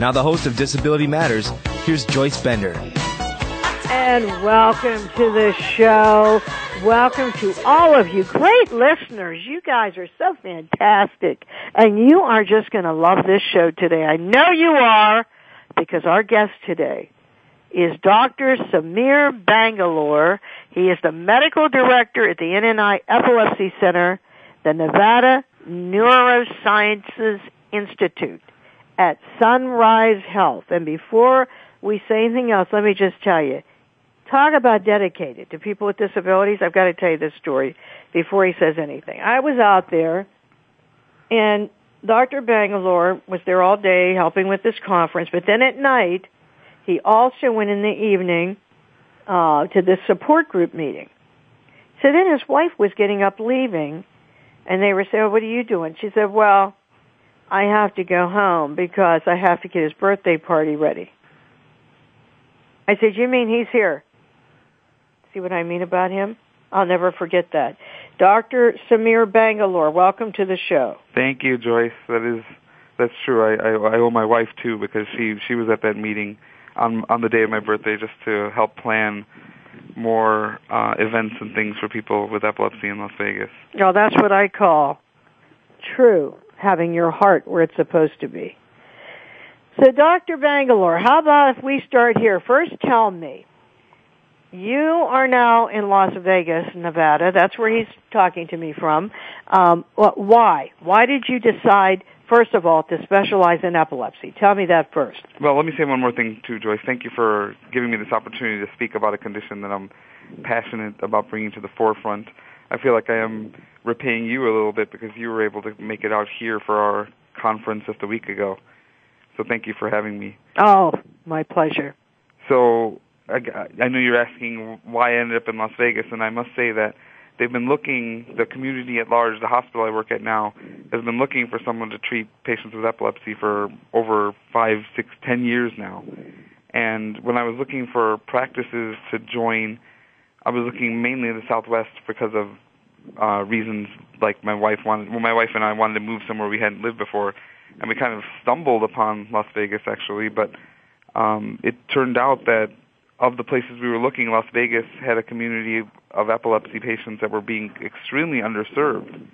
Now, the host of Disability Matters, here's Joyce Bender. And welcome to the show. Welcome to all of you great listeners. You guys are so fantastic. And you are just going to love this show today. I know you are because our guest today is Dr. Samir Bangalore. He is the medical director at the NNI Epilepsy Center, the Nevada Neurosciences Institute at Sunrise Health. And before we say anything else, let me just tell you, talk about dedicated to people with disabilities. I've got to tell you this story before he says anything. I was out there and Dr. Bangalore was there all day helping with this conference, but then at night, he also went in the evening uh, to this support group meeting. So then his wife was getting up leaving, and they were saying, "What are you doing?" She said, "Well, I have to go home because I have to get his birthday party ready." I said, "You mean he's here?" See what I mean about him? I'll never forget that. Dr. Samir Bangalore, welcome to the show. Thank you, Joyce. That is that's true. I, I I owe my wife too because she she was at that meeting on on the day of my birthday just to help plan more uh, events and things for people with epilepsy in Las Vegas. Oh, that's what I call true, having your heart where it's supposed to be. So, Dr. Bangalore, how about if we start here? First, tell me, you are now in Las Vegas, Nevada. That's where he's talking to me from. Um, why? Why did you decide first of all, to specialize in epilepsy. Tell me that first. Well, let me say one more thing too, Joyce. Thank you for giving me this opportunity to speak about a condition that I'm passionate about bringing to the forefront. I feel like I am repaying you a little bit because you were able to make it out here for our conference just a week ago. So thank you for having me. Oh, my pleasure. So I, I know you're asking why I ended up in Las Vegas, and I must say that they've been looking, the community at large, the hospital I work at now, has been looking for someone to treat patients with epilepsy for over five, six, ten years now. And when I was looking for practices to join, I was looking mainly in the Southwest because of uh, reasons like my wife wanted, well, my wife and I wanted to move somewhere we hadn't lived before, and we kind of stumbled upon Las Vegas actually, but um, it turned out that of the places we were looking, Las Vegas had a community of epilepsy patients that were being extremely underserved.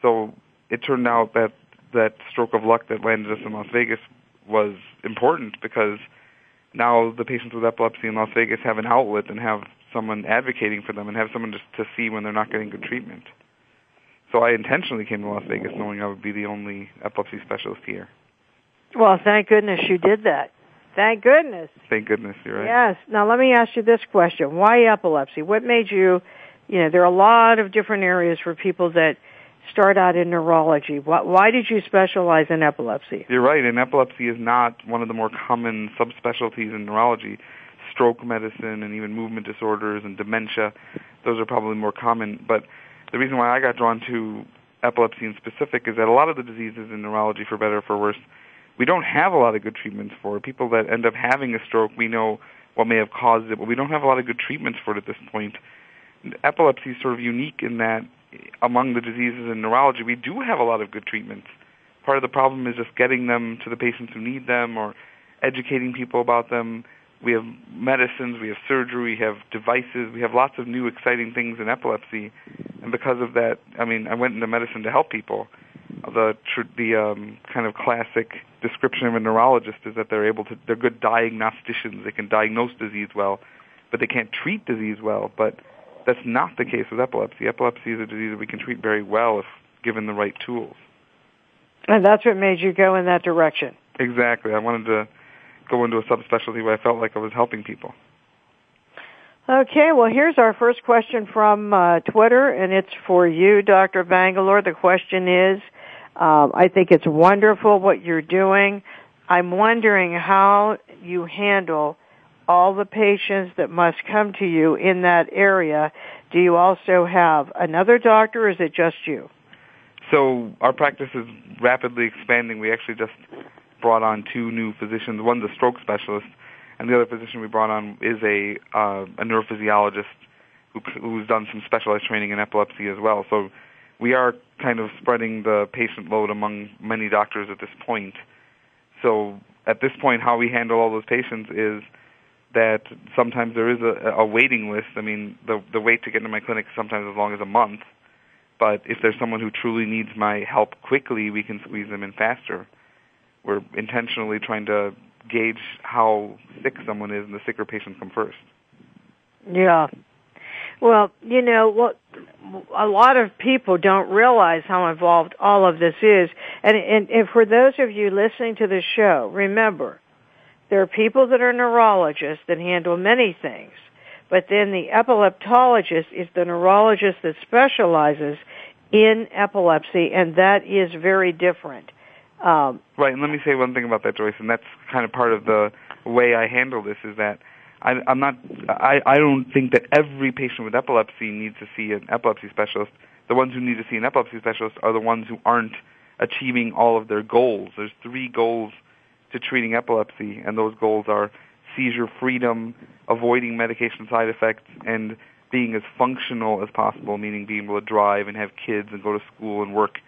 So it turned out that that stroke of luck that landed us in Las Vegas was important because now the patients with epilepsy in Las Vegas have an outlet and have someone advocating for them and have someone just to see when they're not getting good treatment. So I intentionally came to Las Vegas knowing I would be the only epilepsy specialist here. Well, thank goodness you did that. Thank goodness. Thank goodness, you're right. Yes. Now let me ask you this question. Why epilepsy? What made you, you know, there are a lot of different areas for people that start out in neurology. Why did you specialize in epilepsy? You're right, and epilepsy is not one of the more common subspecialties in neurology. Stroke medicine and even movement disorders and dementia, those are probably more common. But the reason why I got drawn to epilepsy in specific is that a lot of the diseases in neurology, for better or for worse, we don't have a lot of good treatments for people that end up having a stroke. We know what may have caused it, but we don't have a lot of good treatments for it at this point. Epilepsy is sort of unique in that among the diseases in neurology, we do have a lot of good treatments. Part of the problem is just getting them to the patients who need them or educating people about them. We have medicines, we have surgery, we have devices, we have lots of new exciting things in epilepsy. And because of that, I mean, I went into medicine to help people the tr- the um, kind of classic description of a neurologist is that they're able to they're good diagnosticians. They can diagnose disease well, but they can't treat disease well. But that's not the case with epilepsy. Epilepsy is a disease that we can treat very well if given the right tools. And that's what made you go in that direction. Exactly. I wanted to go into a subspecialty where I felt like I was helping people. Okay, well, here's our first question from uh, Twitter, and it's for you, Dr. Bangalore. The question is, um, I think it's wonderful what you're doing. I'm wondering how you handle all the patients that must come to you in that area. Do you also have another doctor or is it just you? So our practice is rapidly expanding. We actually just brought on two new physicians. One's a stroke specialist, and the other physician we brought on is a uh, a neurophysiologist who, who's done some specialized training in epilepsy as well. So we are kind of spreading the patient load among many doctors at this point. So at this point, how we handle all those patients is that sometimes there is a, a waiting list. I mean, the the wait to get into my clinic is sometimes as long as a month. But if there's someone who truly needs my help quickly, we can squeeze them in faster. We're intentionally trying to gauge how sick someone is, and the sicker patients come first. Yeah. Well, you know what? A lot of people don't realize how involved all of this is, and, and, and for those of you listening to the show, remember there are people that are neurologists that handle many things, but then the epileptologist is the neurologist that specializes in epilepsy, and that is very different. Um, right, and let me say one thing about that, Joyce, and that's kind of part of the way I handle this is that I, I'm not. I, I don't think that every patient with epilepsy needs to see an epilepsy specialist. The ones who need to see an epilepsy specialist are the ones who aren't achieving all of their goals. There's three goals to treating epilepsy, and those goals are seizure freedom, avoiding medication side effects, and being as functional as possible, meaning being able to drive and have kids and go to school and work,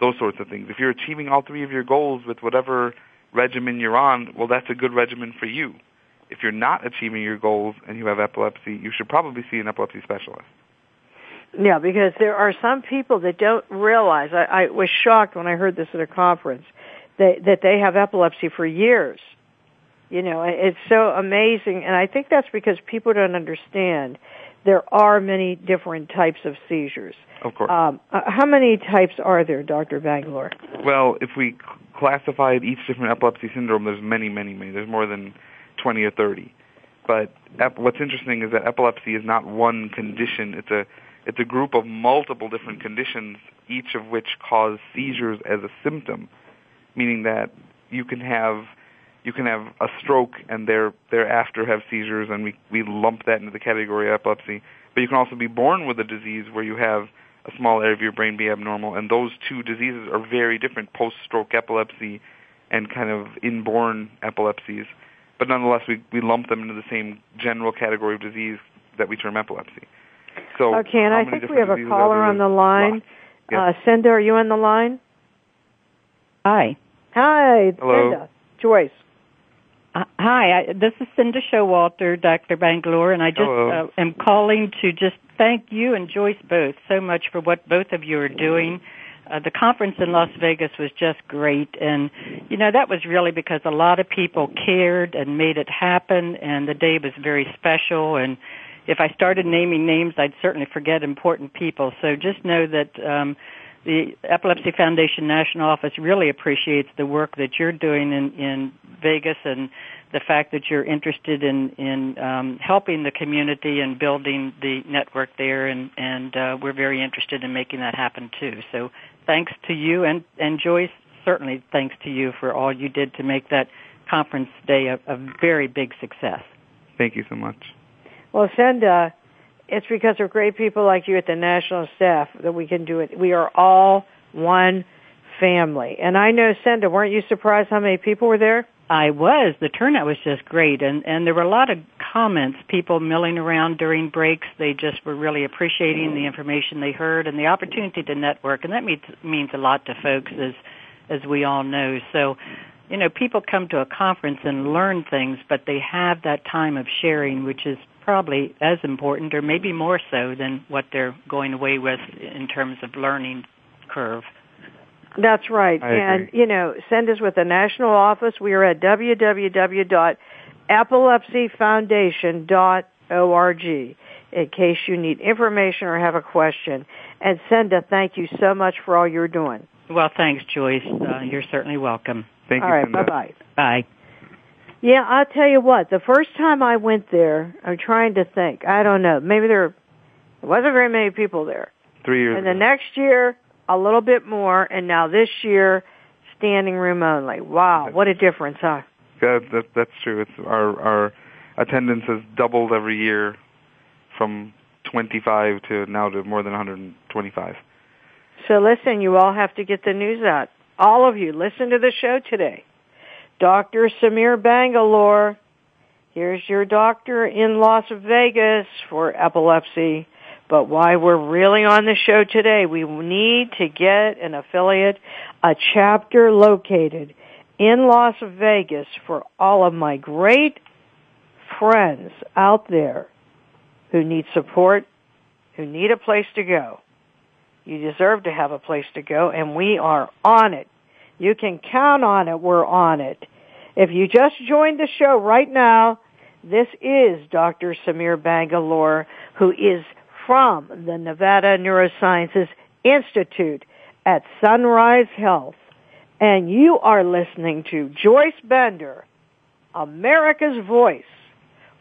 those sorts of things. If you're achieving all three of your goals with whatever regimen you're on, well, that's a good regimen for you. If you're not achieving your goals and you have epilepsy, you should probably see an epilepsy specialist. Yeah, because there are some people that don't realize. I, I was shocked when I heard this at a conference that that they have epilepsy for years. You know, it's so amazing, and I think that's because people don't understand there are many different types of seizures. Of course. Um, uh, how many types are there, Dr. Bangalore? Well, if we classified each different epilepsy syndrome, there's many, many, many. There's more than 20 or 30. But ep- what's interesting is that epilepsy is not one condition. It's a it's a group of multiple different conditions, each of which cause seizures as a symptom, meaning that you can have you can have a stroke and there thereafter have seizures, and we we lump that into the category of epilepsy. But you can also be born with a disease where you have a small area of your brain be abnormal, and those two diseases are very different: post-stroke epilepsy and kind of inborn epilepsies. But nonetheless, we we lump them into the same general category of disease that we term epilepsy. So okay, and I think we have a caller on the line. Yes. Uh, Cinda, are you on the line? Hi. Hi, Hello. Cinda. Joyce. Uh, hi, I, this is Cinda Showalter, Dr. Bangalore, and I just uh, am calling to just thank you and Joyce both so much for what both of you are doing. Uh, the conference in Las Vegas was just great, and you know that was really because a lot of people cared and made it happen, and the day was very special. And if I started naming names, I'd certainly forget important people. So just know that. Um, the Epilepsy Foundation National Office really appreciates the work that you're doing in, in Vegas and the fact that you're interested in in um, helping the community and building the network there, and and uh, we're very interested in making that happen too. So thanks to you and and Joyce, certainly thanks to you for all you did to make that conference day a, a very big success. Thank you so much. Well, Cinda, it's because of great people like you at the national staff that we can do it. We are all one family. And I know, Cinda, weren't you surprised how many people were there? I was. The turnout was just great, and and there were a lot of comments. People milling around during breaks. They just were really appreciating the information they heard and the opportunity to network, and that means means a lot to folks, as as we all know. So, you know, people come to a conference and learn things, but they have that time of sharing, which is probably as important or maybe more so than what they're going away with in terms of learning curve. That's right. I and, agree. you know, Cinda's with the national office. We are at www.epilepsyfoundation.org in case you need information or have a question. And Cinda, thank you so much for all you're doing. Well, thanks, Joyce. Uh, you're certainly welcome. Thank all you. right, Cinda. bye-bye. Bye. Yeah, I'll tell you what. The first time I went there, I'm trying to think. I don't know. Maybe there, wasn't very many people there. Three years. And the next year, a little bit more, and now this year, standing room only. Wow, what a difference, huh? Yeah, that that's true. It's our our attendance has doubled every year from 25 to now to more than 125. So listen, you all have to get the news out. All of you, listen to the show today. Dr. Samir Bangalore, here's your doctor in Las Vegas for epilepsy. But why we're really on the show today, we need to get an affiliate, a chapter located in Las Vegas for all of my great friends out there who need support, who need a place to go. You deserve to have a place to go, and we are on it. You can count on it. We're on it. If you just joined the show right now, this is Dr. Samir Bangalore, who is from the Nevada Neurosciences Institute at Sunrise Health. And you are listening to Joyce Bender, America's Voice,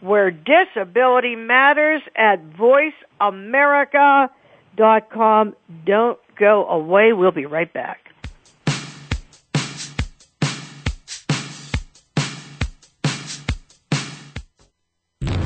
where disability matters at voiceamerica.com. Don't go away. We'll be right back.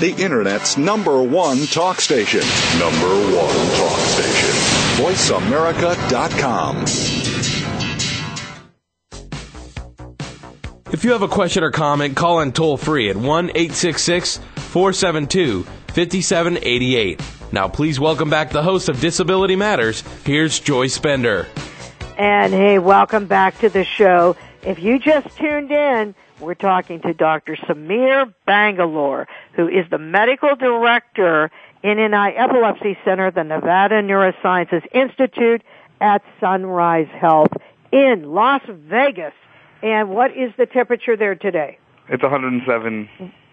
the Internet's number one talk station. Number one talk station. VoiceAmerica.com. If you have a question or comment, call in toll free at 1 866 472 5788. Now, please welcome back the host of Disability Matters. Here's Joyce Bender. And hey, welcome back to the show. If you just tuned in, we're talking to Dr. Samir Bangalore, who is the medical director in NI Epilepsy Center, the Nevada Neurosciences Institute at Sunrise Health in Las Vegas. And what is the temperature there today? It's 107.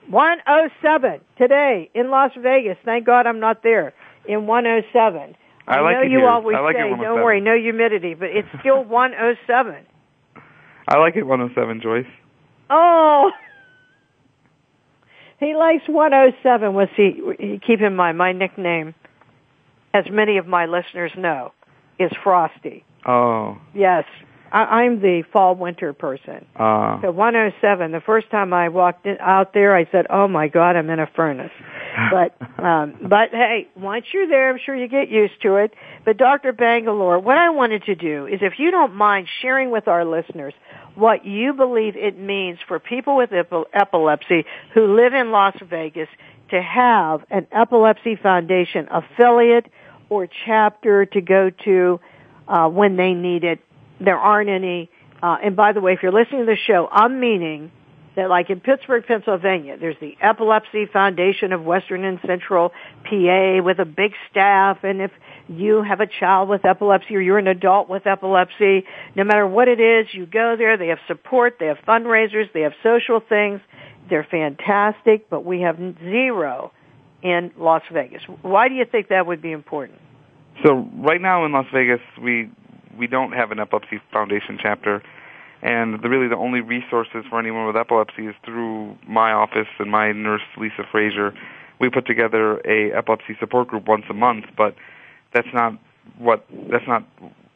107 today in Las Vegas. Thank God I'm not there in 107. I, like know it you here. always I like say, don't worry, no humidity, but it's still 107. I like it 107, Joyce. Oh, he likes 107. Was he? Keep in mind, my nickname, as many of my listeners know, is Frosty. Oh. Yes, I, I'm the fall winter person. Uh, So 107. The first time I walked in, out there, I said, "Oh my God, I'm in a furnace." But um, but hey, once you're there, I'm sure you get used to it. But Dr. Bangalore, what I wanted to do is, if you don't mind sharing with our listeners what you believe it means for people with epilepsy who live in Las Vegas to have an Epilepsy Foundation affiliate or chapter to go to uh, when they need it. There aren't any. Uh, and by the way, if you're listening to the show, I'm meaning that like in Pittsburgh, Pennsylvania, there's the Epilepsy Foundation of Western and Central PA with a big staff and if you have a child with epilepsy or you're an adult with epilepsy, no matter what it is, you go there, they have support, they have fundraisers, they have social things. They're fantastic, but we have zero in Las Vegas. Why do you think that would be important? So right now in Las Vegas, we we don't have an epilepsy foundation chapter and the, really the only resources for anyone with epilepsy is through my office and my nurse Lisa Frazier. We put together a epilepsy support group once a month, but that's not what that's not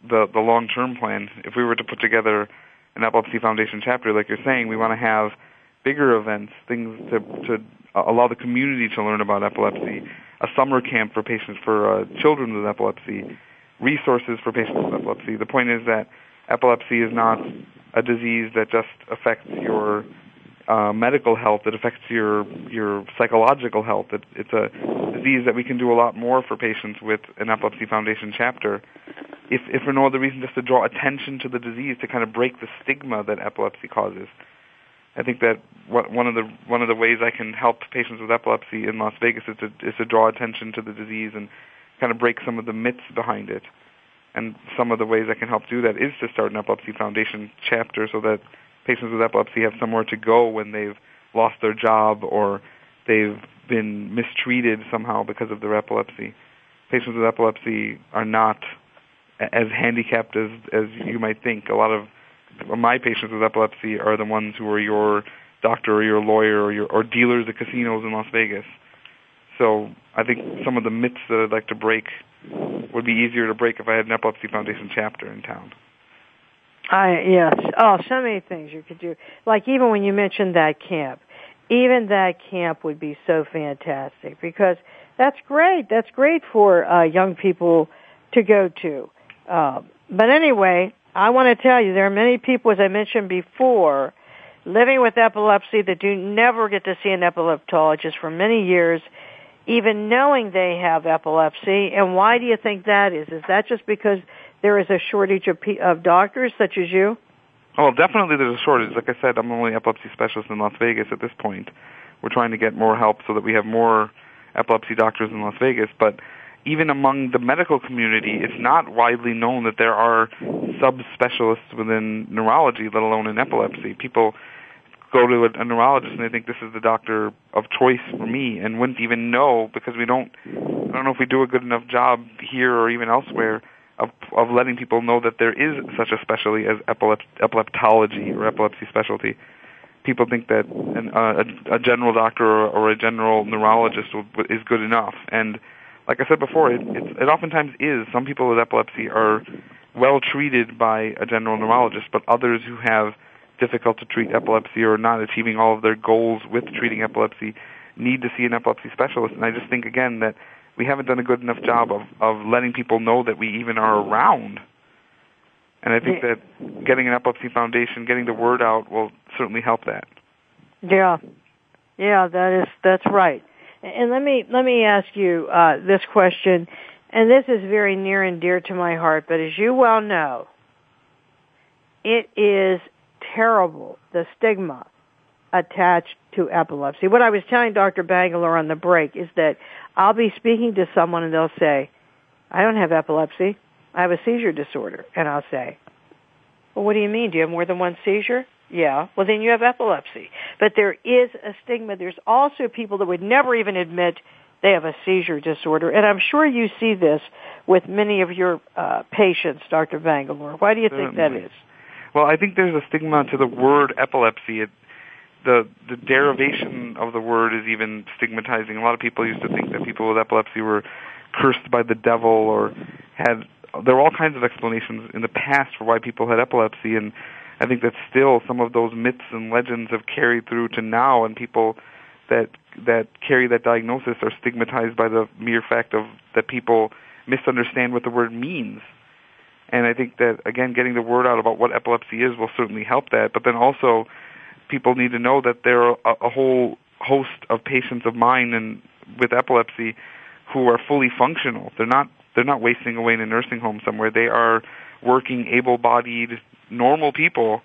the the long term plan. If we were to put together an epilepsy foundation chapter, like you're saying, we want to have bigger events, things to to allow the community to learn about epilepsy, a summer camp for patients for uh, children with epilepsy, resources for patients with epilepsy. The point is that epilepsy is not a disease that just affects your uh, medical health. It affects your your psychological health. It, it's a disease that we can do a lot more for patients with an Epilepsy Foundation chapter, if if for no other reason just to draw attention to the disease to kind of break the stigma that epilepsy causes. I think that what, one of the one of the ways I can help patients with epilepsy in Las Vegas is to is to draw attention to the disease and kind of break some of the myths behind it. And some of the ways I can help do that is to start an Epilepsy Foundation chapter so that patients with epilepsy have somewhere to go when they've lost their job or they've been mistreated somehow because of their epilepsy. Patients with epilepsy are not as handicapped as as you might think. A lot of my patients with epilepsy are the ones who are your doctor or your lawyer or your or dealers at casinos in Las Vegas. So I think some of the myths that I'd like to break would be easier to break if I had an Epilepsy Foundation chapter in town. I yes. Oh, so many things you could do. Like even when you mentioned that camp, even that camp would be so fantastic because that's great. That's great for uh, young people to go to. Uh, but anyway, I want to tell you there are many people, as I mentioned before, living with epilepsy that do never get to see an epileptologist for many years even knowing they have epilepsy. And why do you think that is? Is that just because there is a shortage of, of doctors such as you? Well, definitely there's a shortage. Like I said, I'm only epilepsy specialist in Las Vegas at this point. We're trying to get more help so that we have more epilepsy doctors in Las Vegas. But even among the medical community, it's not widely known that there are subspecialists within neurology, let alone in epilepsy. People go to a, a neurologist and they think this is the doctor of choice for me and wouldn't even know because we don't I don't know if we do a good enough job here or even elsewhere of of letting people know that there is such a specialty as epilep- epileptology or epilepsy specialty. People think that an, uh, a, a general doctor or, or a general neurologist will, is good enough, and like I said before, it, it, it oftentimes is. Some people with epilepsy are well treated by a general neurologist, but others who have difficult to treat epilepsy or not achieving all of their goals with treating epilepsy need to see an epilepsy specialist. And I just think again that we haven't done a good enough job of, of letting people know that we even are around. And I think that getting an epilepsy foundation, getting the word out will certainly help that. Yeah. Yeah, that is that's right. And let me let me ask you uh, this question, and this is very near and dear to my heart. But as you well know, it is terrible, the stigma attached to epilepsy. What I was telling Dr. Bangalore on the break is that I'll be speaking to someone and they'll say, I don't have epilepsy. I have a seizure disorder. And I'll say, well, what do you mean? Do you have more than one seizure? Yeah. Well, then you have epilepsy. But there is a stigma. There's also people that would never even admit they have a seizure disorder. And I'm sure you see this with many of your uh, patients, Dr. Bangalore. Why do you think that is? Well, I think there's a stigma to the word epilepsy. It, the the derivation of the word is even stigmatizing. A lot of people used to think that people with epilepsy were cursed by the devil or had there were all kinds of explanations in the past for why people had epilepsy and I think that still some of those myths and legends have carried through to now and people that that carry that diagnosis are stigmatized by the mere fact of that people misunderstand what the word means. And I think that again, getting the word out about what epilepsy is will certainly help that. But then also, people need to know that there are a, a whole host of patients of mine and with epilepsy who are fully functional. They're not they're not wasting away in a nursing home somewhere. They are working, able-bodied, normal people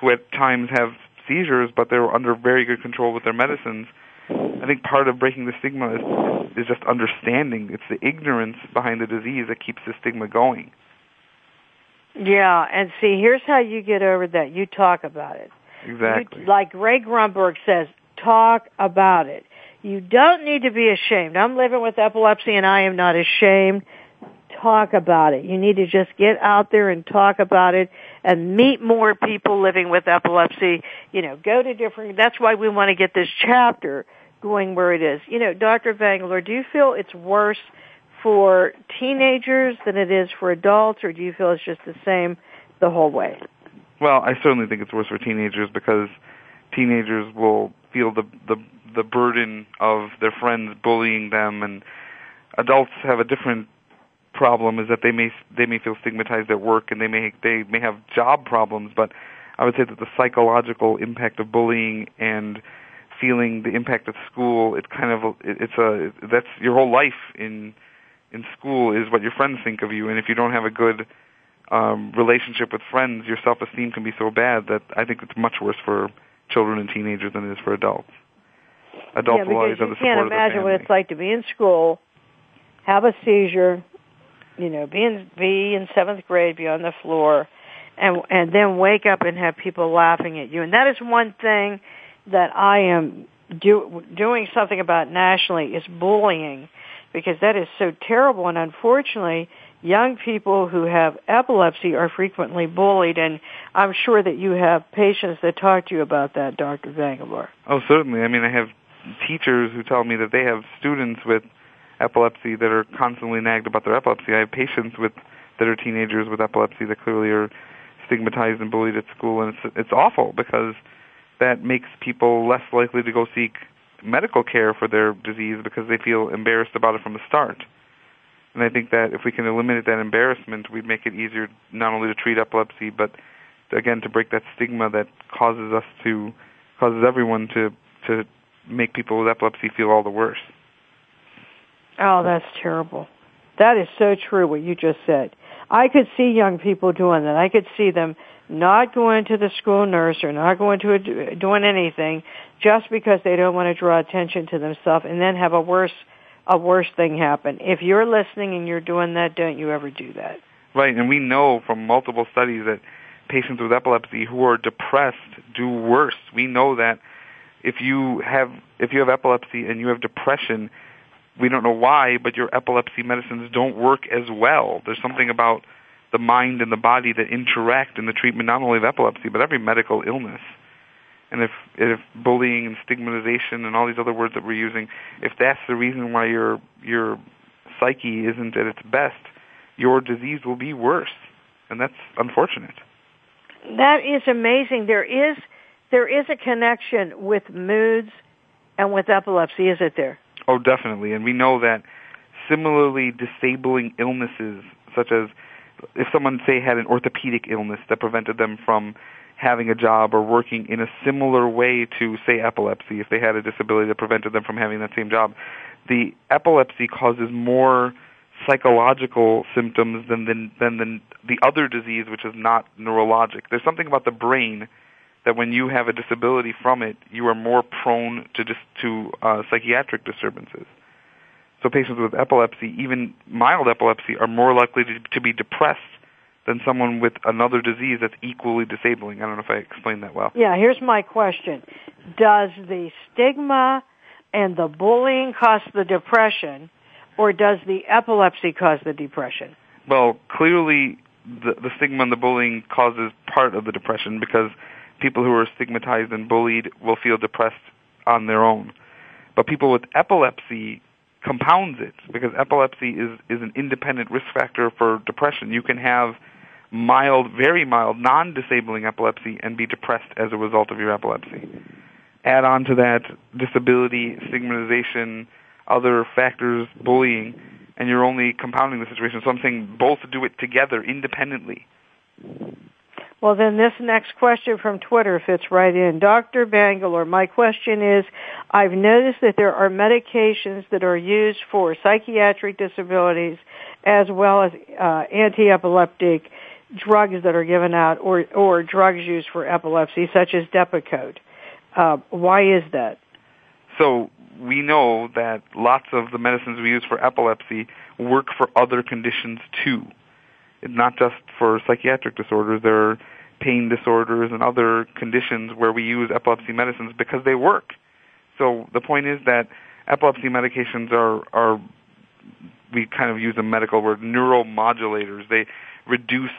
who at times have seizures, but they're under very good control with their medicines. I think part of breaking the stigma is, is just understanding. It's the ignorance behind the disease that keeps the stigma going. Yeah, and see, here's how you get over that. You talk about it. Exactly. You, like Greg Grunberg says, talk about it. You don't need to be ashamed. I'm living with epilepsy and I am not ashamed. Talk about it. You need to just get out there and talk about it and meet more people living with epilepsy. You know, go to different, that's why we want to get this chapter going where it is. You know, Dr. Bangalore, do you feel it's worse for teenagers than it is for adults or do you feel it's just the same the whole way? Well, I certainly think it's worse for teenagers because teenagers will feel the the the burden of their friends bullying them and adults have a different problem is that they may they may feel stigmatized at work and they may they may have job problems but I would say that the psychological impact of bullying and feeling the impact at school it's kind of it's a that's your whole life in in school is what your friends think of you and if you don't have a good um relationship with friends your self esteem can be so bad that I think it's much worse for children and teenagers than it is for adults adults yeah, because you can't imagine what it's like to be in school, have a seizure, you know, be in be in seventh grade, be on the floor, and and then wake up and have people laughing at you. And that is one thing that I am do, doing something about nationally is bullying, because that is so terrible. And unfortunately, young people who have epilepsy are frequently bullied, and I'm sure that you have patients that talk to you about that, Dr. Bangalore. Oh, certainly. I mean, I have teachers who tell me that they have students with epilepsy that are constantly nagged about their epilepsy. I have patients with that are teenagers with epilepsy that clearly are stigmatized and bullied at school, and it's it's awful because that makes people less likely to go seek medical care for their disease because they feel embarrassed about it from the start. And I think that if we can eliminate that embarrassment, we'd make it easier not only to treat epilepsy, but again to break that stigma that causes us to causes everyone to to make people with epilepsy feel all the worse. Oh, that's terrible. That is so true what you just said. I could see young people doing that. I could see them not going to the school nurse or not going to a, doing anything just because they don't want to draw attention to themselves and then have a worse a worse thing happen. If you're listening and you're doing that, don't you ever do that. Right, and we know from multiple studies that patients with epilepsy who are depressed do worse. We know that if you have if you have epilepsy and you have depression, we don't know why, but your epilepsy medicines don't work as well. There's something about the mind and the body that interact in the treatment not only of epilepsy but every medical illness. And if if bullying and stigmatization and all these other words that we're using, if that's the reason why your your psyche isn't at its best, your disease will be worse, and that's unfortunate. That is amazing. There is there is a connection with moods and with epilepsy, is it there? Oh, definitely. And we know that similarly disabling illnesses, such as if someone, say, had an orthopedic illness that prevented them from having a job or working in a similar way to, say, epilepsy, if they had a disability that prevented them from having that same job, the epilepsy causes more psychological symptoms than the, than the, the other disease, which is not neurologic. There's something about the brain that when you have a disability from it, you are more prone to dis- to uh, psychiatric disturbances. So patients with epilepsy, even mild epilepsy, are more likely to, to be depressed than someone with another disease that's equally disabling. I don't know if I explained that well. Yeah, here's my question. Does the stigma and the bullying cause the depression, or does the epilepsy cause the depression? Well, clearly the, the stigma and the bullying causes part of the depression because people who are stigmatized and bullied will feel depressed on their own. But people with epilepsy compounds it because epilepsy is, is an independent risk factor for depression. You can have mild, very mild, non-disabling epilepsy and be depressed as a result of your epilepsy. Add on to that disability, stigmatization, other factors, bullying, and you're only compounding the situation. So I'm saying both do it together independently. Well, then this next question from Twitter fits right in. Dr. Bangalore, my question is, I've noticed that there are medications that are used for psychiatric disabilities as well as uh, anti-epileptic drugs that are given out or or drugs used for epilepsy, such as Depakote. Uh, why is that? So we know that lots of the medicines we use for epilepsy work for other conditions too. Not just for psychiatric disorders. There are pain disorders and other conditions where we use epilepsy medicines because they work. So the point is that epilepsy medications are are we kind of use a medical word neuromodulators. They reduce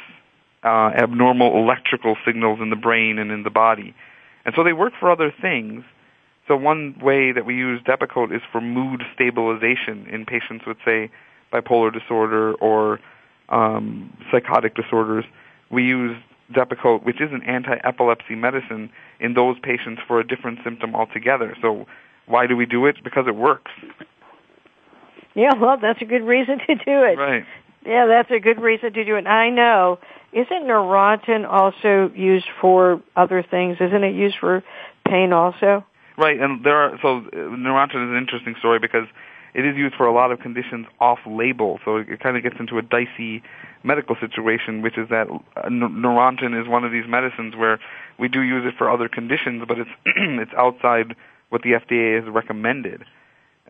uh, abnormal electrical signals in the brain and in the body, and so they work for other things. So one way that we use Depakote is for mood stabilization in patients with, say, bipolar disorder or um, psychotic disorders. We use Depakote, which is an anti-epilepsy medicine, in those patients for a different symptom altogether. So why do we do it? Because it works. Yeah, well, that's a good reason to do it. Right. Yeah, that's a good reason to do it. I know. Isn't Neurontin also used for other things? Isn't it used for pain also? Right, and there are so uh, Neurontin is an interesting story because it is used for a lot of conditions off label. So it, it kind of gets into a dicey medical situation, which is that uh, Neurontin is one of these medicines where we do use it for other conditions, but it's it's outside what the FDA has recommended.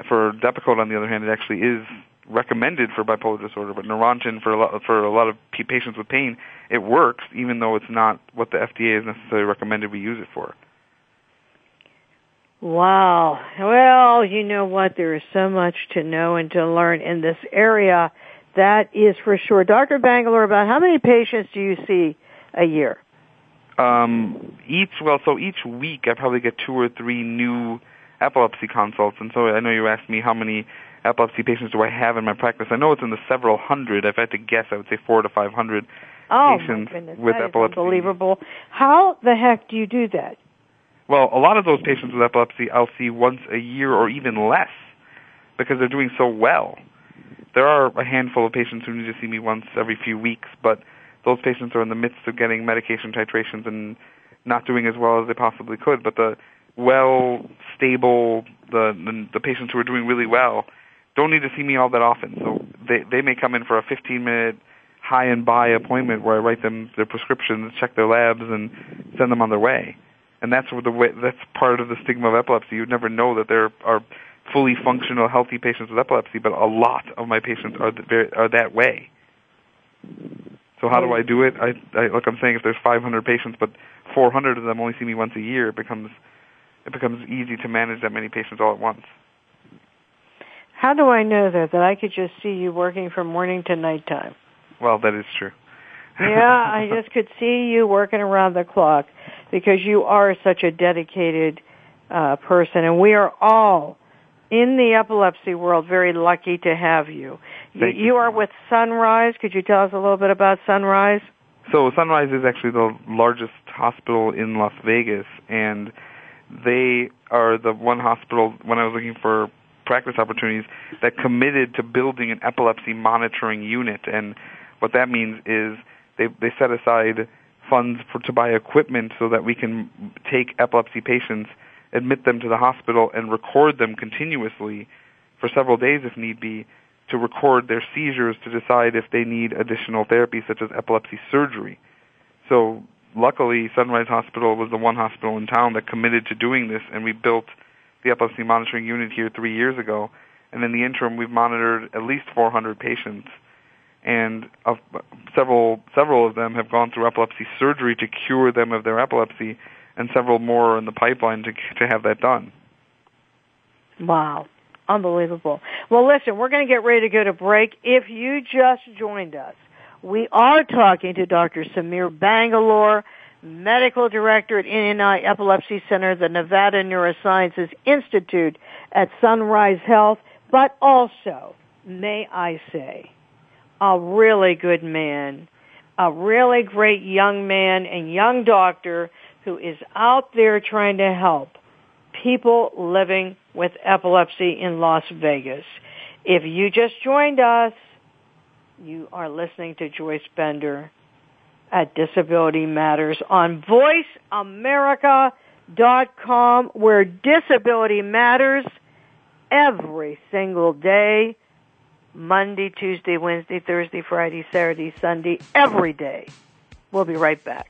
For Depakote, on the other hand, it actually is recommended for bipolar disorder, but Neurontin for a lot for a lot of patients with pain, it works even though it's not what the FDA has necessarily recommended we use it for. Wow. Well, you know what? There is so much to know and to learn in this area. That is for sure. Dr. Bangalore, about how many patients do you see a year? Um, each, well, so each week I probably get two or three new epilepsy consults. And so I know you asked me how many epilepsy patients do I have in my practice. I know it's in the several hundred. If I had to guess, I would say four to five hundred oh, patients my goodness. with epilepsy. unbelievable. How the heck do you do that? Well, a lot of those patients with epilepsy I'll see once a year or even less because they're doing so well. There are a handful of patients who need to see me once every few weeks, but those patients are in the midst of getting medication titrations and not doing as well as they possibly could. But the well, stable, the, the the patients who are doing really well don't need to see me all that often. So they they may come in for a 15 minute hi and bye appointment where I write them their prescriptions, check their labs, and send them on their way and that's where the way that's part of the stigma of epilepsy. You'd never know that there are fully functional, healthy patients with epilepsy, but a lot of my patients are the, are that way. So how do I do it? I, I like I'm saying if there's 500 patients, but 400 of them only see me once a year, it becomes it becomes easy to manage that many patients all at once. How do I know that that I could just see you working from morning to nighttime? Well, that is true. yeah, I just could see you working around the clock because you are such a dedicated uh, person, and we are all in the epilepsy world very lucky to have you. You, you are with Sunrise. Could you tell us a little bit about Sunrise? So Sunrise is actually the largest hospital in Las Vegas, and they are the one hospital when I was looking for practice opportunities that committed to building an epilepsy monitoring unit. And what that means is they they set aside funds for to buy equipment so that we can take epilepsy patients, admit them to the hospital, and record them continuously for several days if need be to record their seizures to decide if they need additional therapy such as epilepsy surgery. So luckily Sunrise Hospital was the one hospital in town that committed to doing this and we built the epilepsy monitoring unit here 3 years ago and in the interim we've monitored at least 400 patients and uh, several several of them have gone through epilepsy surgery to cure them of their epilepsy, and several more are in the pipeline to to have that done. Wow. Unbelievable. Well, listen, we're going to get ready to go to break. If you just joined us, we are talking to Dr. Samir Bangalore, Medical Director at NNI Epilepsy Center, the Nevada Neurosciences Institute at Sunrise Health, but also, may I say, a really good man, a really great young man and young doctor who is out there trying to help people living with epilepsy in Las Vegas. If you just joined us, you are listening to Joyce Bender at Disability Matters on VoiceAmerica.com where disability matters every single day. Monday, Tuesday, Wednesday, Thursday, Friday, Saturday, Sunday, every day. We'll be right back.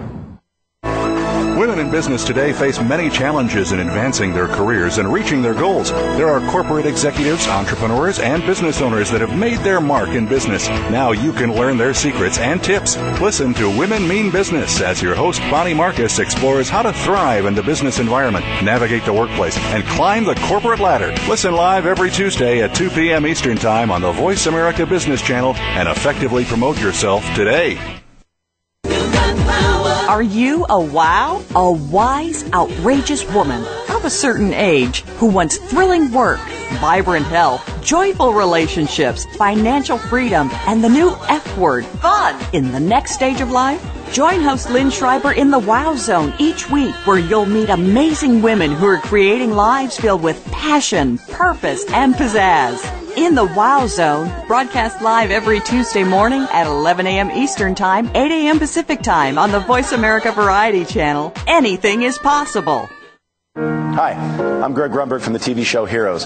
Women in business today face many challenges in advancing their careers and reaching their goals. There are corporate executives, entrepreneurs, and business owners that have made their mark in business. Now you can learn their secrets and tips. Listen to Women Mean Business as your host, Bonnie Marcus, explores how to thrive in the business environment, navigate the workplace, and climb the corporate ladder. Listen live every Tuesday at 2 p.m. Eastern Time on the Voice America Business Channel and effectively promote yourself today. Are you a wow? A wise, outrageous woman of a certain age who wants thrilling work, vibrant health, joyful relationships, financial freedom, and the new F word, fun, in the next stage of life? Join host Lynn Schreiber in the Wow Zone each week where you'll meet amazing women who are creating lives filled with passion, purpose, and pizzazz. In the Wow Zone, broadcast live every Tuesday morning at 11 a.m. Eastern Time, 8 a.m. Pacific Time on the Voice America Variety Channel. Anything is possible. Hi, I'm Greg Grunberg from the TV show Heroes.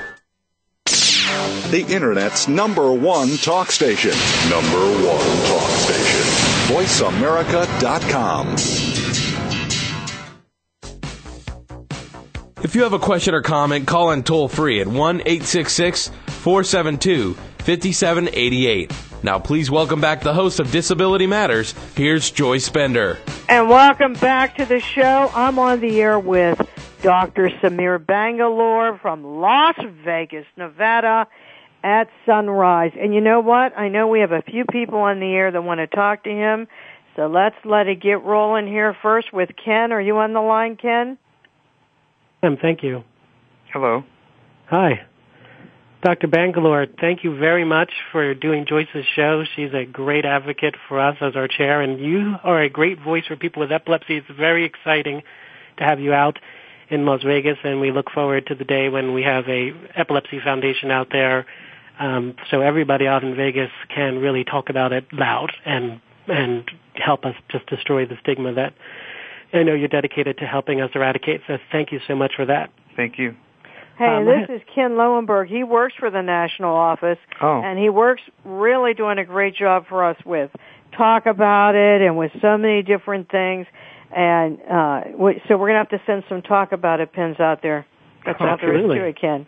the Internet's number one talk station. Number one talk station. VoiceAmerica.com. If you have a question or comment, call in toll free at 1 866 472 5788. Now, please welcome back the host of Disability Matters. Here's Joyce Bender. And welcome back to the show. I'm on the air with Dr. Samir Bangalore from Las Vegas, Nevada at sunrise. And you know what? I know we have a few people on the air that want to talk to him. So let's let it get rolling here first with Ken. Are you on the line, Ken? Um, thank you. Hello. Hi. Dr. Bangalore, thank you very much for doing Joyce's show. She's a great advocate for us as our chair, and you are a great voice for people with epilepsy. It's very exciting to have you out in Las Vegas, and we look forward to the day when we have a epilepsy foundation out there um, so everybody out in Vegas can really talk about it loud and and help us just destroy the stigma that I know you're dedicated to helping us eradicate. So thank you so much for that. Thank you. Hey, um, this is Ken Lowenberg. He works for the national office, oh. and he works really doing a great job for us with talk about it and with so many different things. And uh, so we're going to have to send some talk about it pins out there. That's oh, out there to it, Ken.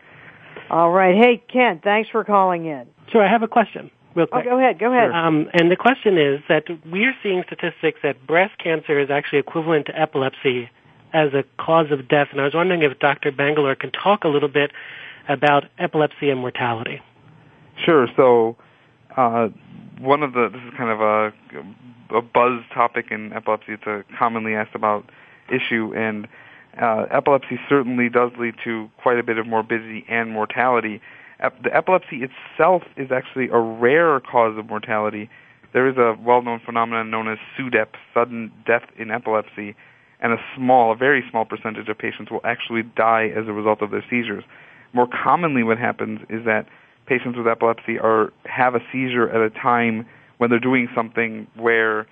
All right. Hey, Ken, thanks for calling in. Sure, I have a question. Real quick. Oh, go ahead. Go ahead. Um, and the question is that we're seeing statistics that breast cancer is actually equivalent to epilepsy as a cause of death. And I was wondering if Dr. Bangalore can talk a little bit about epilepsy and mortality. Sure. So, uh, one of the this is kind of a, a buzz topic in epilepsy. It's a commonly asked about issue, and uh, epilepsy certainly does lead to quite a bit of morbidity and mortality. the epilepsy itself is actually a rare cause of mortality. There is a well-known phenomenon known as SUDEP, sudden death in epilepsy, and a small, a very small percentage of patients will actually die as a result of their seizures. More commonly, what happens is that patients with epilepsy are have a seizure at a time when they're doing something where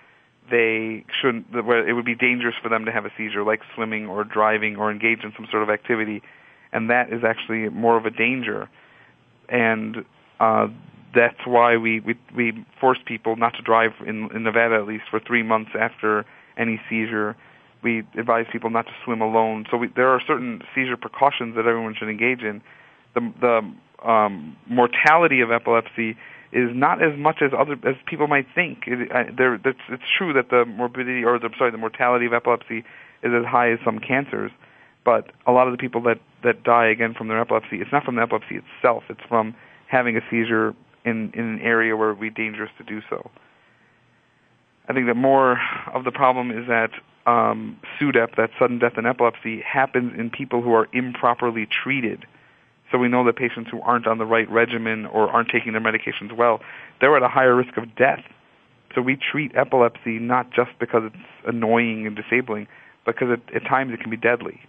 they shouldn't where it would be dangerous for them to have a seizure like swimming or driving or engage in some sort of activity. And that is actually more of a danger. And uh that's why we we we force people not to drive in in Nevada at least for 3 months after any seizure. We advise people not to swim alone. So we, there are certain seizure precautions that everyone should engage in. The the um mortality of epilepsy is not as much as other as people might think. It, I, there, it's, it's true that the morbidity or the sorry, the mortality of epilepsy is as high as some cancers, but a lot of the people that that die again from their epilepsy, it's not from the epilepsy itself. It's from having a seizure in in an area where it would be dangerous to do so. I think that more of the problem is that um, SUDEP, that sudden death in epilepsy, happens in people who are improperly treated. So we know that patients who aren't on the right regimen or aren't taking their medications well, they're at a higher risk of death. So we treat epilepsy not just because it's annoying and disabling, but because it, at times it can be deadly.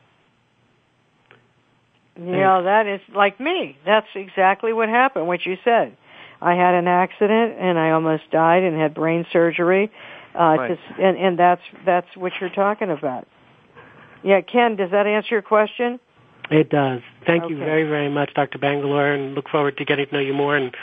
Yeah, that is like me. That's exactly what happened. What you said. I had an accident and I almost died and had brain surgery. Uh, Right. to, and, and that's that's what you're talking about. Yeah, Ken, does that answer your question? It does. Thank you very, very much, Dr. Bangalore, and look forward to getting to know you more. And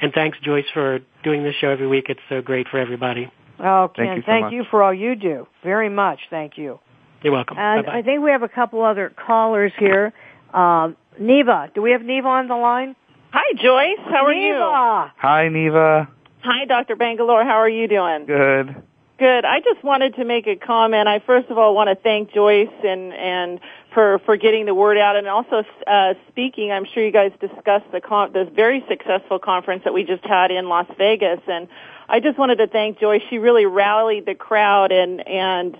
and thanks, Joyce, for doing this show every week. It's so great for everybody. Oh, Thank Ken, you so thank you for all you do. Very much. Thank you. You're welcome. And Bye-bye. I think we have a couple other callers here. Um, Neva, do we have Neva on the line? Hi, Joyce. How are you? Neva. Hi, Neva. Hi, Dr. Bangalore. How are you doing? Good. Good. I just wanted to make a comment. I first of all want to thank Joyce and and for for getting the word out and also uh, speaking. I'm sure you guys discussed the con- the very successful conference that we just had in Las Vegas, and I just wanted to thank Joyce. She really rallied the crowd and and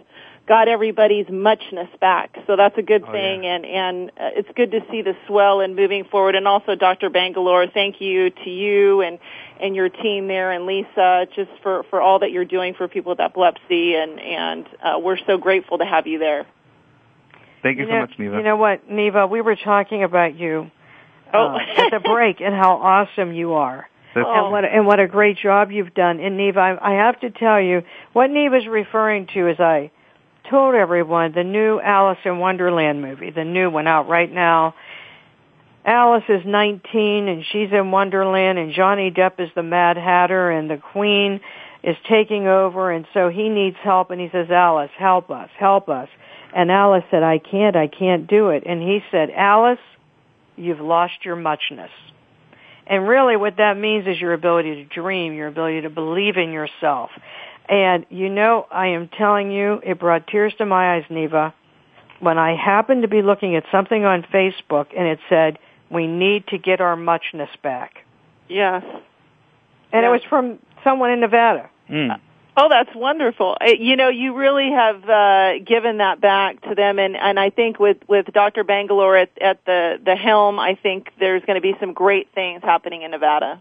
got everybody's muchness back. So that's a good Oh, thing, and and uh, it's good to see the swell and moving forward. And also, Dr. Bangalore, thank you to you and and your team there, and Lisa, just for for all that you're doing for people with epilepsy, and and uh, we're so grateful to have you there. Thank you, You so know, much, Neva. You know what, Neva? We were talking about you Oh. uh, at the break and how awesome you are. That's-. And what and what a great job you've done. And Neva, I, I have to tell you, what Neva's referring to is I told everyone the new Alice in Wonderland movie, the new one out right now. Alice is 19 and she's in Wonderland and Johnny Depp is the Mad Hatter and the Queen is taking over and so he needs help and he says, Alice, help us, help us. And Alice said, I can't, I can't do it. And he said, Alice, you've lost your muchness. And really what that means is your ability to dream, your ability to believe in yourself. And you know, I am telling you, it brought tears to my eyes, Neva, when I happened to be looking at something on Facebook and it said, we need to get our muchness back. Yes. And it was from someone in Nevada. Mm. Oh, that's wonderful. You know, you really have uh, given that back to them, and and I think with with Dr. Bangalore at at the the helm, I think there's going to be some great things happening in Nevada.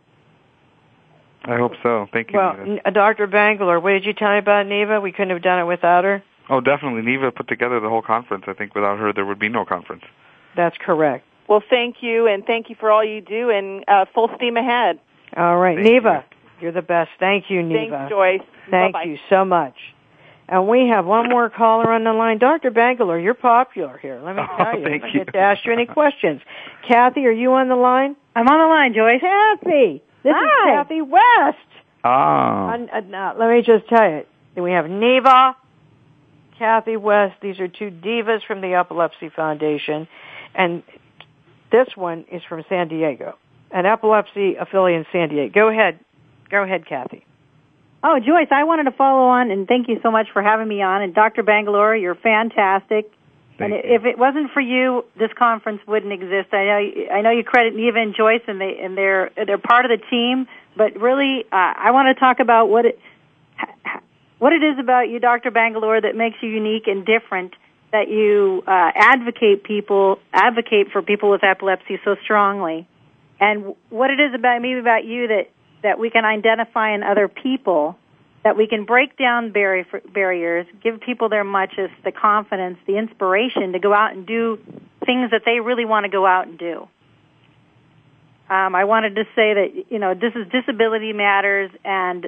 I hope so. Thank you, Well, Neva. N- Dr. Bangalore, what did you tell me about Neva? We couldn't have done it without her. Oh, definitely. Neva put together the whole conference. I think without her, there would be no conference. That's correct. Well, thank you, and thank you for all you do, and uh, full steam ahead. All right, Thank Neva, you're the best. Thank you, Neva. Thanks, Joyce. Thank Bye-bye. you so much. And we have one more caller on the line. Dr. Bangalore, you're popular here. Let me Oh, tell you. thank I you. get to ask you any questions. Kathy, are you on the line? I'm on the line, Joyce. Kathy! This Hi. is Kathy West. Ah. Uh, uh, now, let me just tell you. We have Neva, Kathy West. These are two divas from the Epilepsy Foundation. And this one is from San Diego, an epilepsy affiliate in San Diego. Go ahead. Go ahead, Kathy. Oh, Joyce, I wanted to follow on and thank you so much for having me on. And Dr. Bangalore, you're fantastic. Thank and you. if it wasn't for you, this conference wouldn't exist. I know you, I know you credit Neva and Joyce, and they and they're they're part of the team. But really, uh, I want to talk about what it what it is about you, Dr. Bangalore, that makes you unique and different. That you uh, advocate people advocate for people with epilepsy so strongly, and what it is about maybe about you that that we can identify in other people that we can break down barrier, barriers, give people their muches, the confidence, the inspiration to go out and do things that they really want to go out and do. Um, I wanted to say that you know this is disability matters, and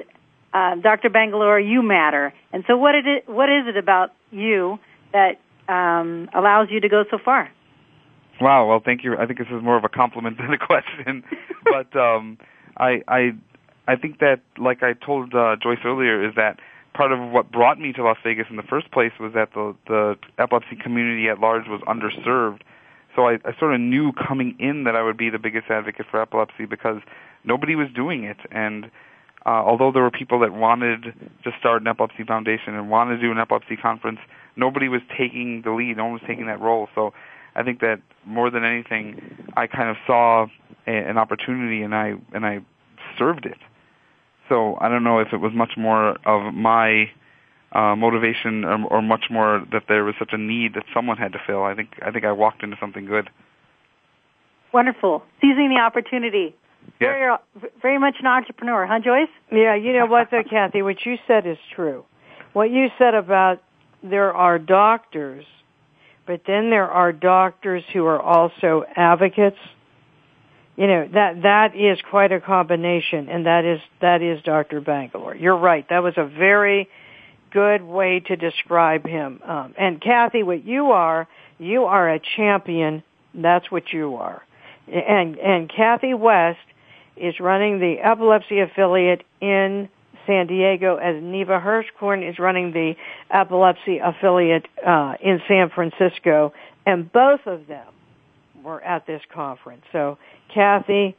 uh, Dr. Bangalore, you matter. And so, what it what is it about you that um, allows you to go so far? Wow. Well, thank you. I think this is more of a compliment than a question, but um, I I I think that, like I told uh, Joyce earlier, is that part of what brought me to Las Vegas in the first place was that the the epilepsy community at large was underserved. So I, I sort of knew coming in that I would be the biggest advocate for epilepsy because nobody was doing it, and uh, although there were people that wanted to start an epilepsy foundation and wanted to do an epilepsy conference, nobody was taking the lead. No one was taking that role. So I think that more than anything, I kind of saw a, an opportunity and I and I served it. So I don't know if it was much more of my uh, motivation or, or much more that there was such a need that someone had to fill. I think I think I walked into something good. Wonderful, seizing the opportunity. Yeah. Very, very much an entrepreneur, huh, Joyce? Yeah, you know what though, Kathy, what you said is true. What you said about there are doctors, but then there are doctors who are also advocates. You know, that that is quite a combination and that is that is Dr. Bangalore. You're right. That was a very good way to describe him. Um, and Kathy, what you are, you are a champion. That's what you are. And and Kathy West is running the epilepsy affiliate in San Diego as Neva Hirschkorn is running the epilepsy affiliate uh, in San Francisco, and both of them were at this conference. So, Kathy,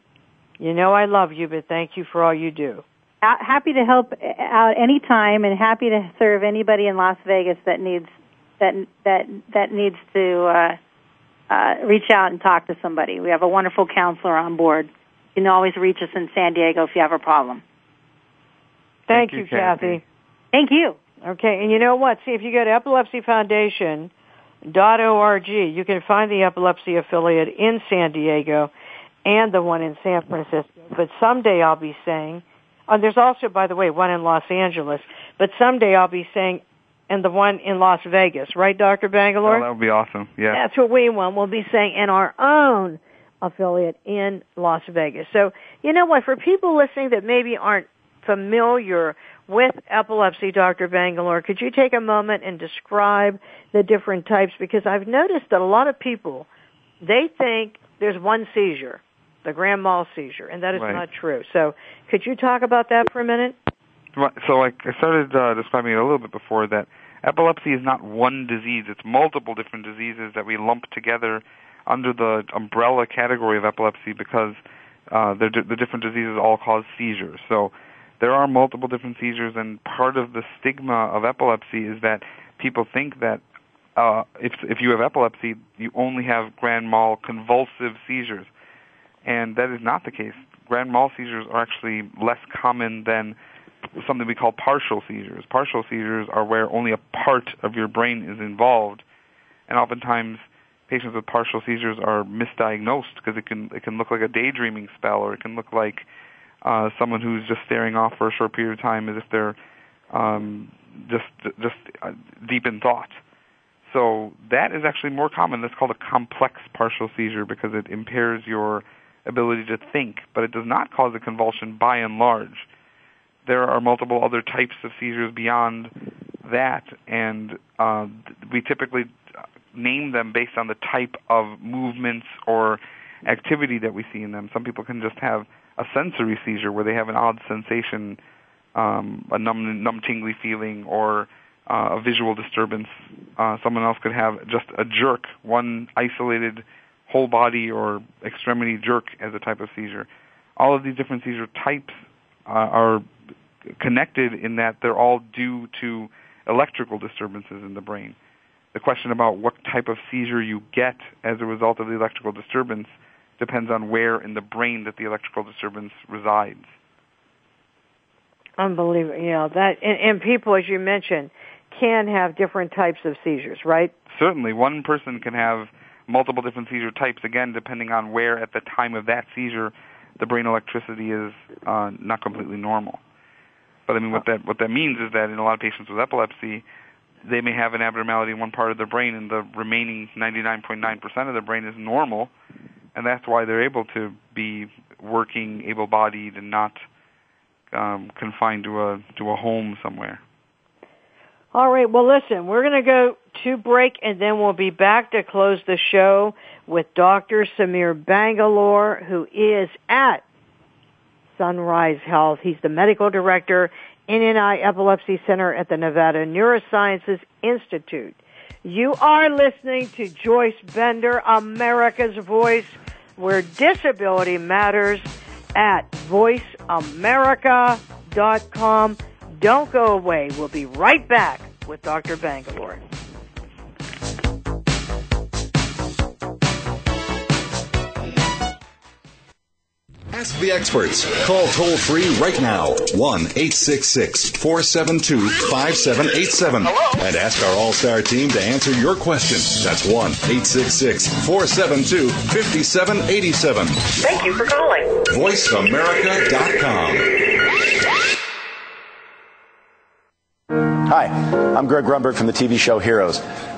you know I love you, but thank you for all you do. Uh, happy to help out anytime, and happy to serve anybody in Las Vegas that needs that that that needs to uh, uh, reach out and talk to somebody. We have a wonderful counselor on board. You can always reach us in San Diego if you have a problem. Thank, Thank you, you, Kathy. Thank you. Okay, and you know what? See, if you go to epilepsyfoundation.org, you can find the epilepsy affiliate in San Diego and the one in San Francisco. But someday I'll be saying, oh, there's also, by the way, one in Los Angeles. But someday I'll be saying, and the one in Las Vegas, right, Dr. Bangalore? Oh, that would be awesome. Yeah. That's what we want. We'll be saying in our own affiliate in Las Vegas. So, you know what? For people listening that maybe aren't familiar with epilepsy, Dr. Bangalore, could you take a moment and describe the different types? Because I've noticed that a lot of people, they think there's one seizure, the grand mal seizure, and that is Right. not true. So could you talk about that for a minute? So I, I started uh, describing it a little bit before that epilepsy is not one disease; it's multiple different diseases that we lump together under the umbrella category of epilepsy because uh, the, the different diseases all cause seizures. So there are multiple different seizures, and part of the stigma of epilepsy is that people think that uh, if if you have epilepsy, you only have grand mal convulsive seizures, and that is not the case. Grand mal seizures are actually less common than something we call partial seizures. Partial seizures are where only a part of your brain is involved, and oftentimes patients with partial seizures are misdiagnosed because it can it can look like a daydreaming spell, or it can look like uh, someone who's just staring off for a short period of time as if they're um, just just uh, deep in thought. So that is actually more common. That's called a complex partial seizure because it impairs your ability to think, but it does not cause a convulsion by and large. There are multiple other types of seizures beyond that, and uh, we typically name them based on the type of movements or activity that we see in them. Some people can just have a sensory seizure where they have an odd sensation, um, a numb, numb, tingly feeling, or uh, a visual disturbance. Uh, someone else could have just a jerk, one isolated whole body or extremity jerk as a type of seizure. All of these different seizure types uh, are connected in that they're all due to electrical disturbances in the brain. The question about what type of seizure you get as a result of the electrical disturbance depends on where in the brain that the electrical disturbance resides. Unbelievable. Know, that, and, and people, as you mentioned, can have different types of seizures, right? Certainly, one person can have multiple different seizure types, again, depending on where at the time of that seizure the brain electricity is uh, not completely normal. But I mean, what that what that means is that in a lot of patients with epilepsy, they may have an abnormality in one part of their brain, and the remaining 99.9% of their brain is normal, and that's why they're able to be working, able-bodied, and not um, confined to a to a home somewhere. All right. Well, listen, we're going to go to break and then we'll be back to close the show with Dr. Samir Bangalore, who is at Sunrise Health. He's the medical director, NNI Epilepsy Center at the Nevada Neurosciences Institute. You are listening to Joyce Bender, America's Voice, where disability matters at voiceamerica.com. Don't go away. We'll be right back with Dr. Bangalore. Ask the experts. Call toll free right now 1 866 472 5787 and ask our All Star team to answer your question. That's 1 866 472 5787. Thank you for calling. VoiceAmerica.com. Hi, I'm Greg Grunberg from the TV show Heroes.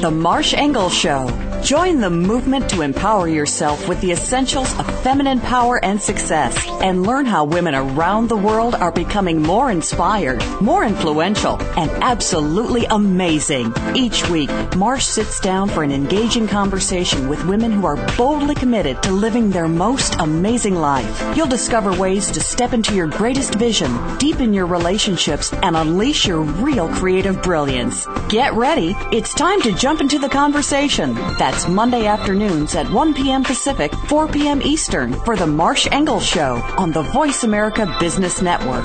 The Marsh Engle Show. Join the movement to empower yourself with the essentials of feminine power and success and learn how women around the world are becoming more inspired, more influential, and absolutely amazing. Each week, Marsh sits down for an engaging conversation with women who are boldly committed to living their most amazing life. You'll discover ways to step into your greatest vision, deepen your relationships, and unleash your real creative brilliance. Get ready. It's time to jump into the conversation. That's Monday afternoons at 1 p.m. Pacific, 4 p.m. Eastern for the Marsh Engle Show on the Voice America Business Network.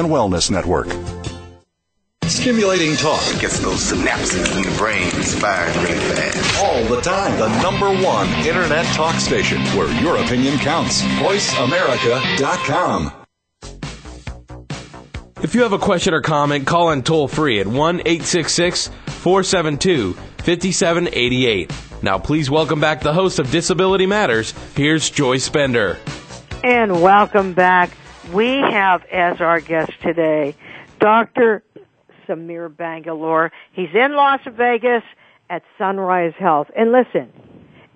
and Wellness Network. Stimulating talk. It gets those synapses in the brain firing really fast. All the time. The number one internet talk station where your opinion counts. VoiceAmerica.com. If you have a question or comment, call in toll free at 1 866 472 5788. Now, please welcome back the host of Disability Matters. Here's Joyce Bender. And welcome back. We have as our guest today Dr. Samir Bangalore. He's in Las Vegas at Sunrise Health. And listen,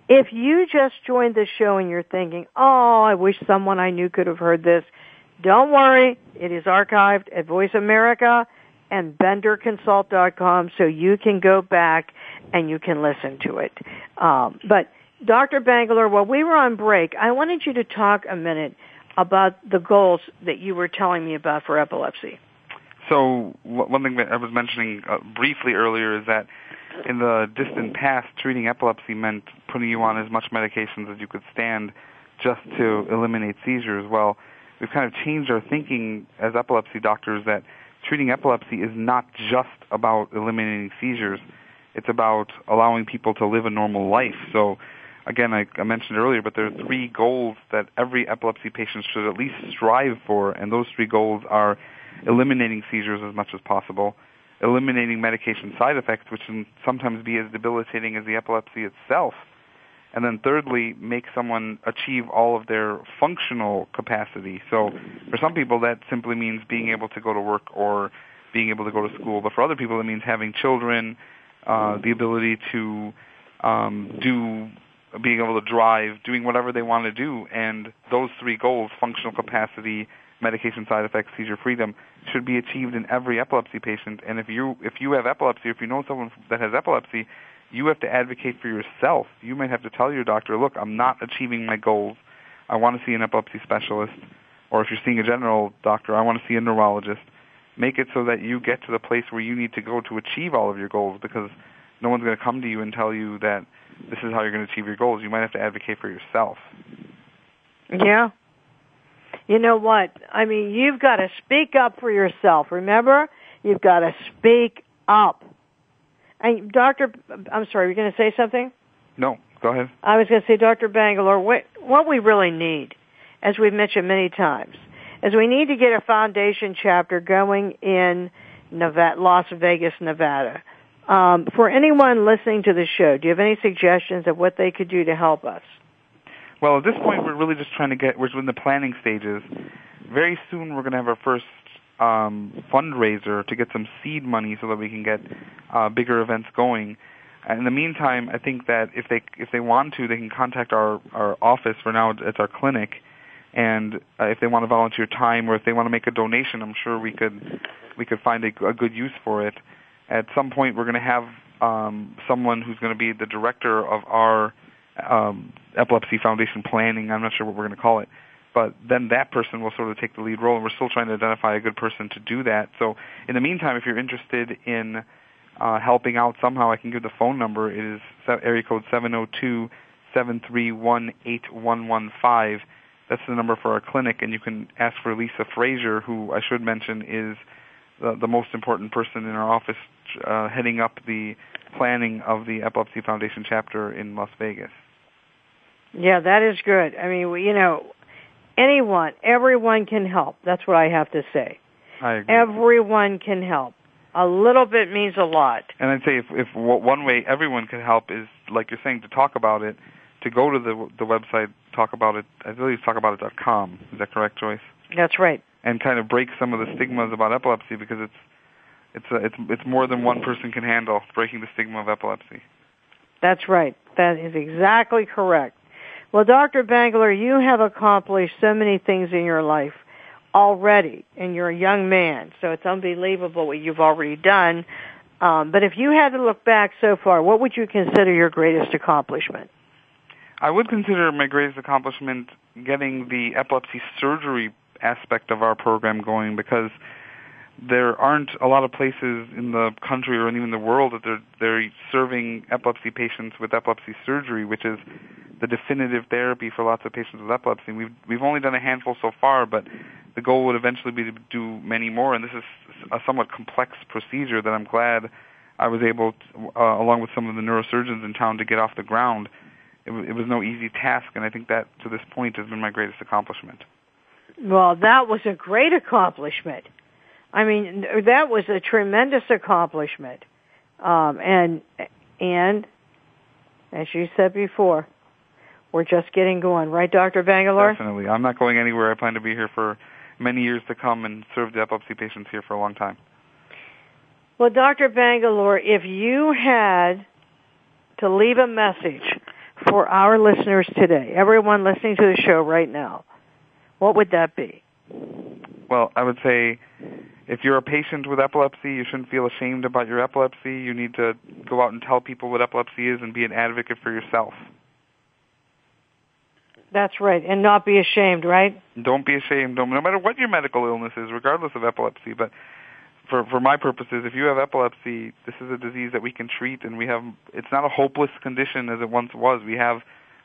if you just joined the show and you're thinking, oh, I wish someone I knew could have heard this, don't worry. It is archived at Voice America and benderconsult.com so you can go back and you can listen to it. Um, but Dr. Bangalore, while we were on break, I wanted you to talk a minute about the goals that you were telling me about for epilepsy. So one thing that I was mentioning uh, briefly earlier is that in the distant past, treating epilepsy meant putting you on as much medications as you could stand just to eliminate seizures. Well, we've kind of changed our thinking as epilepsy doctors that treating epilepsy is not just about eliminating seizures. It's about allowing people to live a normal life. So again, I, I mentioned earlier, but there are three goals that every epilepsy patient should at least strive for, and those three goals are eliminating seizures as much as possible, eliminating medication side effects, which can sometimes be as debilitating as the epilepsy itself, and then thirdly, make someone achieve all of their functional capacity. So for some people, that simply means being able to go to work or being able to go to school, but for other people, it means having children, uh, the ability to um, do being able to drive, doing whatever they want to do, and those three goals, functional capacity, medication side effects, seizure freedom, should be achieved in every epilepsy patient. And if you if you have epilepsy, if you know someone that has epilepsy, you have to advocate for yourself. You might have to tell your doctor, look, I'm not achieving my goals. I want to see an epilepsy specialist. Or if you're seeing a general doctor, I want to see a neurologist. Make it so that you get to the place where you need to go to achieve all of your goals because no one's going to come to you and tell you that this is how you're going to achieve your goals. You might have to advocate for yourself. Yeah. You know what? I mean, you've got to speak up for yourself. Remember? You've got to speak up. And Doctor, I'm sorry, you're going to say something? No, go ahead. I was going to say, Dr. Bangalore, what, what we really need, as we've mentioned many times, is we need to get a foundation chapter going in Nevada, Las Vegas, Nevada. Um, for anyone listening to the show, do you have any suggestions of what they could do to help us? Well, at this point, we're really just trying to get. We're in the planning stages. Very soon, we're going to have our first um, fundraiser to get some seed money so that we can get uh, bigger events going. In the meantime, I think that if they if they want to, they can contact our our office. For now, it's our clinic, and uh, if they want to volunteer time or if they want to make a donation, I'm sure we could we could find a, a good use for it. At some point, we're going to have um, someone who's going to be the director of our um, epilepsy foundation planning. I'm not sure what we're going to call it, but then that person will sort of take the lead role, and we're still trying to identify a good person to do that. So, in the meantime, if you're interested in uh, helping out somehow, I can give the phone number. It is area code seven zero oh two seven three one eight one one five. That's the number for our clinic, and you can ask for Lisa Frazier, who I should mention is the, the most important person in our office, uh, heading up the planning of the Epilepsy Foundation chapter in Las Vegas. Yeah, that is good. I mean, you know, anyone, everyone can help. That's what I have to say. I agree. Everyone can help. A little bit means a lot. And I'd say if, if one way everyone can help is, like you're saying, to talk about it, to go to the the website, talk about it. I believe it's talkaboutit.com. Is that correct, Joyce? That's right. And kind of break some of the stigmas about epilepsy because it's it's a, it's it's more than one person can handle breaking the stigma of epilepsy. That's right. That is exactly correct. Well, Dr. Bangalore, you have accomplished so many things in your life already, and you're a young man, so it's unbelievable what you've already done. Um, but if you had to look back so far, what would you consider your greatest accomplishment? I would consider my greatest accomplishment getting the epilepsy surgery aspect of our program going because there aren't a lot of places in the country or even the world that they're they're serving epilepsy patients with epilepsy surgery, which is the definitive therapy for lots of patients with epilepsy. We've we've only done a handful so far, but the goal would eventually be to do many more. And this is a somewhat complex procedure that I'm glad I was able, to, uh, along with some of the neurosurgeons in town, to get off the ground. It, w- it was no easy task, and I think that to this point has been my greatest accomplishment. Well, that was a great accomplishment. I mean, that was a tremendous accomplishment. Um, and and as you said before, we're just getting going, right, Dr. Bangalore? Definitely. I'm not going anywhere. I plan to be here for many years to come and serve the epilepsy patients here for a long time. Well, Dr. Bangalore, if you had to leave a message for our listeners today, everyone listening to the show right now, what would that be? Well, I would say if you're a patient with epilepsy, you shouldn't feel ashamed about your epilepsy. You need to go out and tell people what epilepsy is and be an advocate for yourself. That's right, and not be ashamed, right? Don't be ashamed, no matter what your medical illness is, regardless of epilepsy. But for for my purposes, if you have epilepsy, this is a disease that we can treat, and we have. It's not a hopeless condition as it once was. We have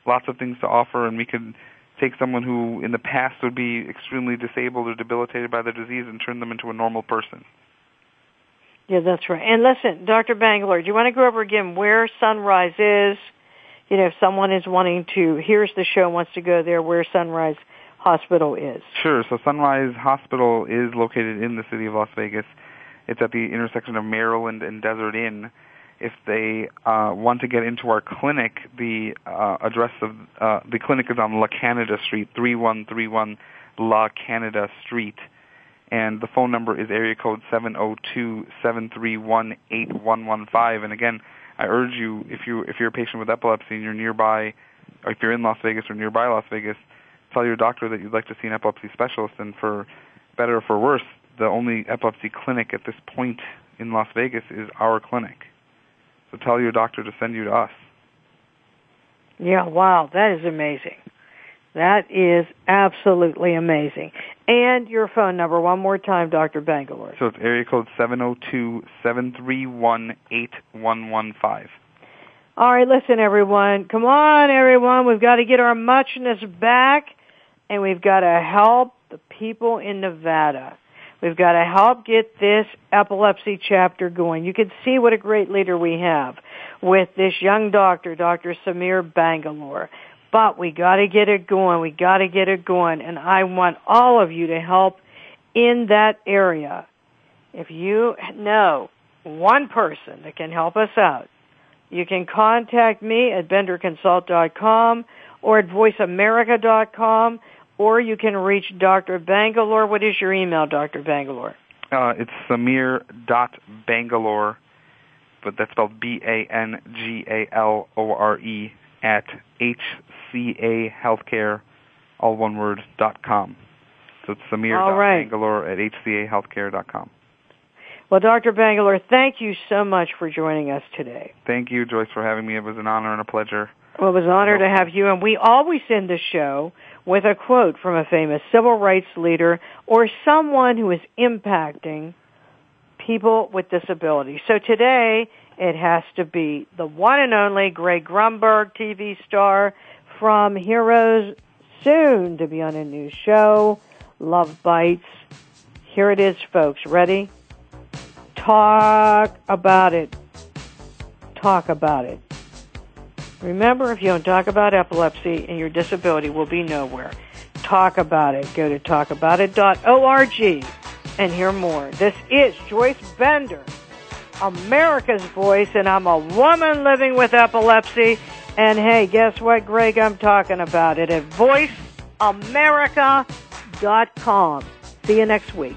lots of things to offer, and we can take someone who in the past would be extremely disabled or debilitated by the disease and turn them into a normal person. Yeah, that's right. And listen, Dr. Bangalore, do you want to go over again where Sunrise is? You know, if someone is wanting to, hears the show, wants to go there, where Sunrise Hospital is. Sure. So Sunrise Hospital is located in the city of Las Vegas. It's at the intersection of Maryland and Desert Inn if they uh, want to get into our clinic, the uh, address of uh, the clinic is on La Canada Street, 3131 La Canada Street, and the phone number is area code 702-731-8115. And again, I urge you if you if you're a patient with epilepsy and you're nearby, or if you're in Las Vegas or nearby Las Vegas, tell your doctor that you'd like to see an epilepsy specialist. And for better or for worse, the only epilepsy clinic at this point in Las Vegas is our clinic. So tell your doctor to send you to us. Yeah, wow, that is amazing. That is absolutely amazing. And your phone number one more time, Dr. Bangalore. So it's area code seven zero oh two seven three one eight one one five. All right, listen, everyone. Come on, everyone. We've got to get our muchness back, and we've got to help the people in Nevada. We've got to help get this epilepsy chapter going. You can see what a great leader we have with this young doctor, Dr. Samir Bangalore. But we got to get it going. We got to get it going. And I want all of you to help in that area. If you know one person that can help us out, you can contact me at benderconsult.com or at voiceamerica.com, or you can reach Dr. Bangalore. What is your email, Dr. Bangalore? Uh, it's Samir.Bangalore, but that's spelled B-A-N-G-A-L-O-R-E at HCA Healthcare, all one word, dot com. So it's Samir.Bangalore right. at HCAHealthcare.com. Well, Dr. Bangalore, thank you so much for joining us today. Thank you, Joyce, for having me. It was an honor and a pleasure. Well, it was an honor to have you, and we always end the show with a quote from a famous civil rights leader or someone who is impacting people with disabilities. So today, it has to be the one and only Greg Grunberg, TV star from Heroes, soon to be on a new show, Love Bites. Here it is, folks. Ready? Talk about it. Talk about it. Remember, if you don't talk about epilepsy and your disability will be nowhere. Talk about it. Go to talkaboutit.org and hear more. This is Joyce Bender, America's voice, and I'm a woman living with epilepsy. And hey, guess what, Greg? I'm talking about it at voiceamerica.com. See you next week.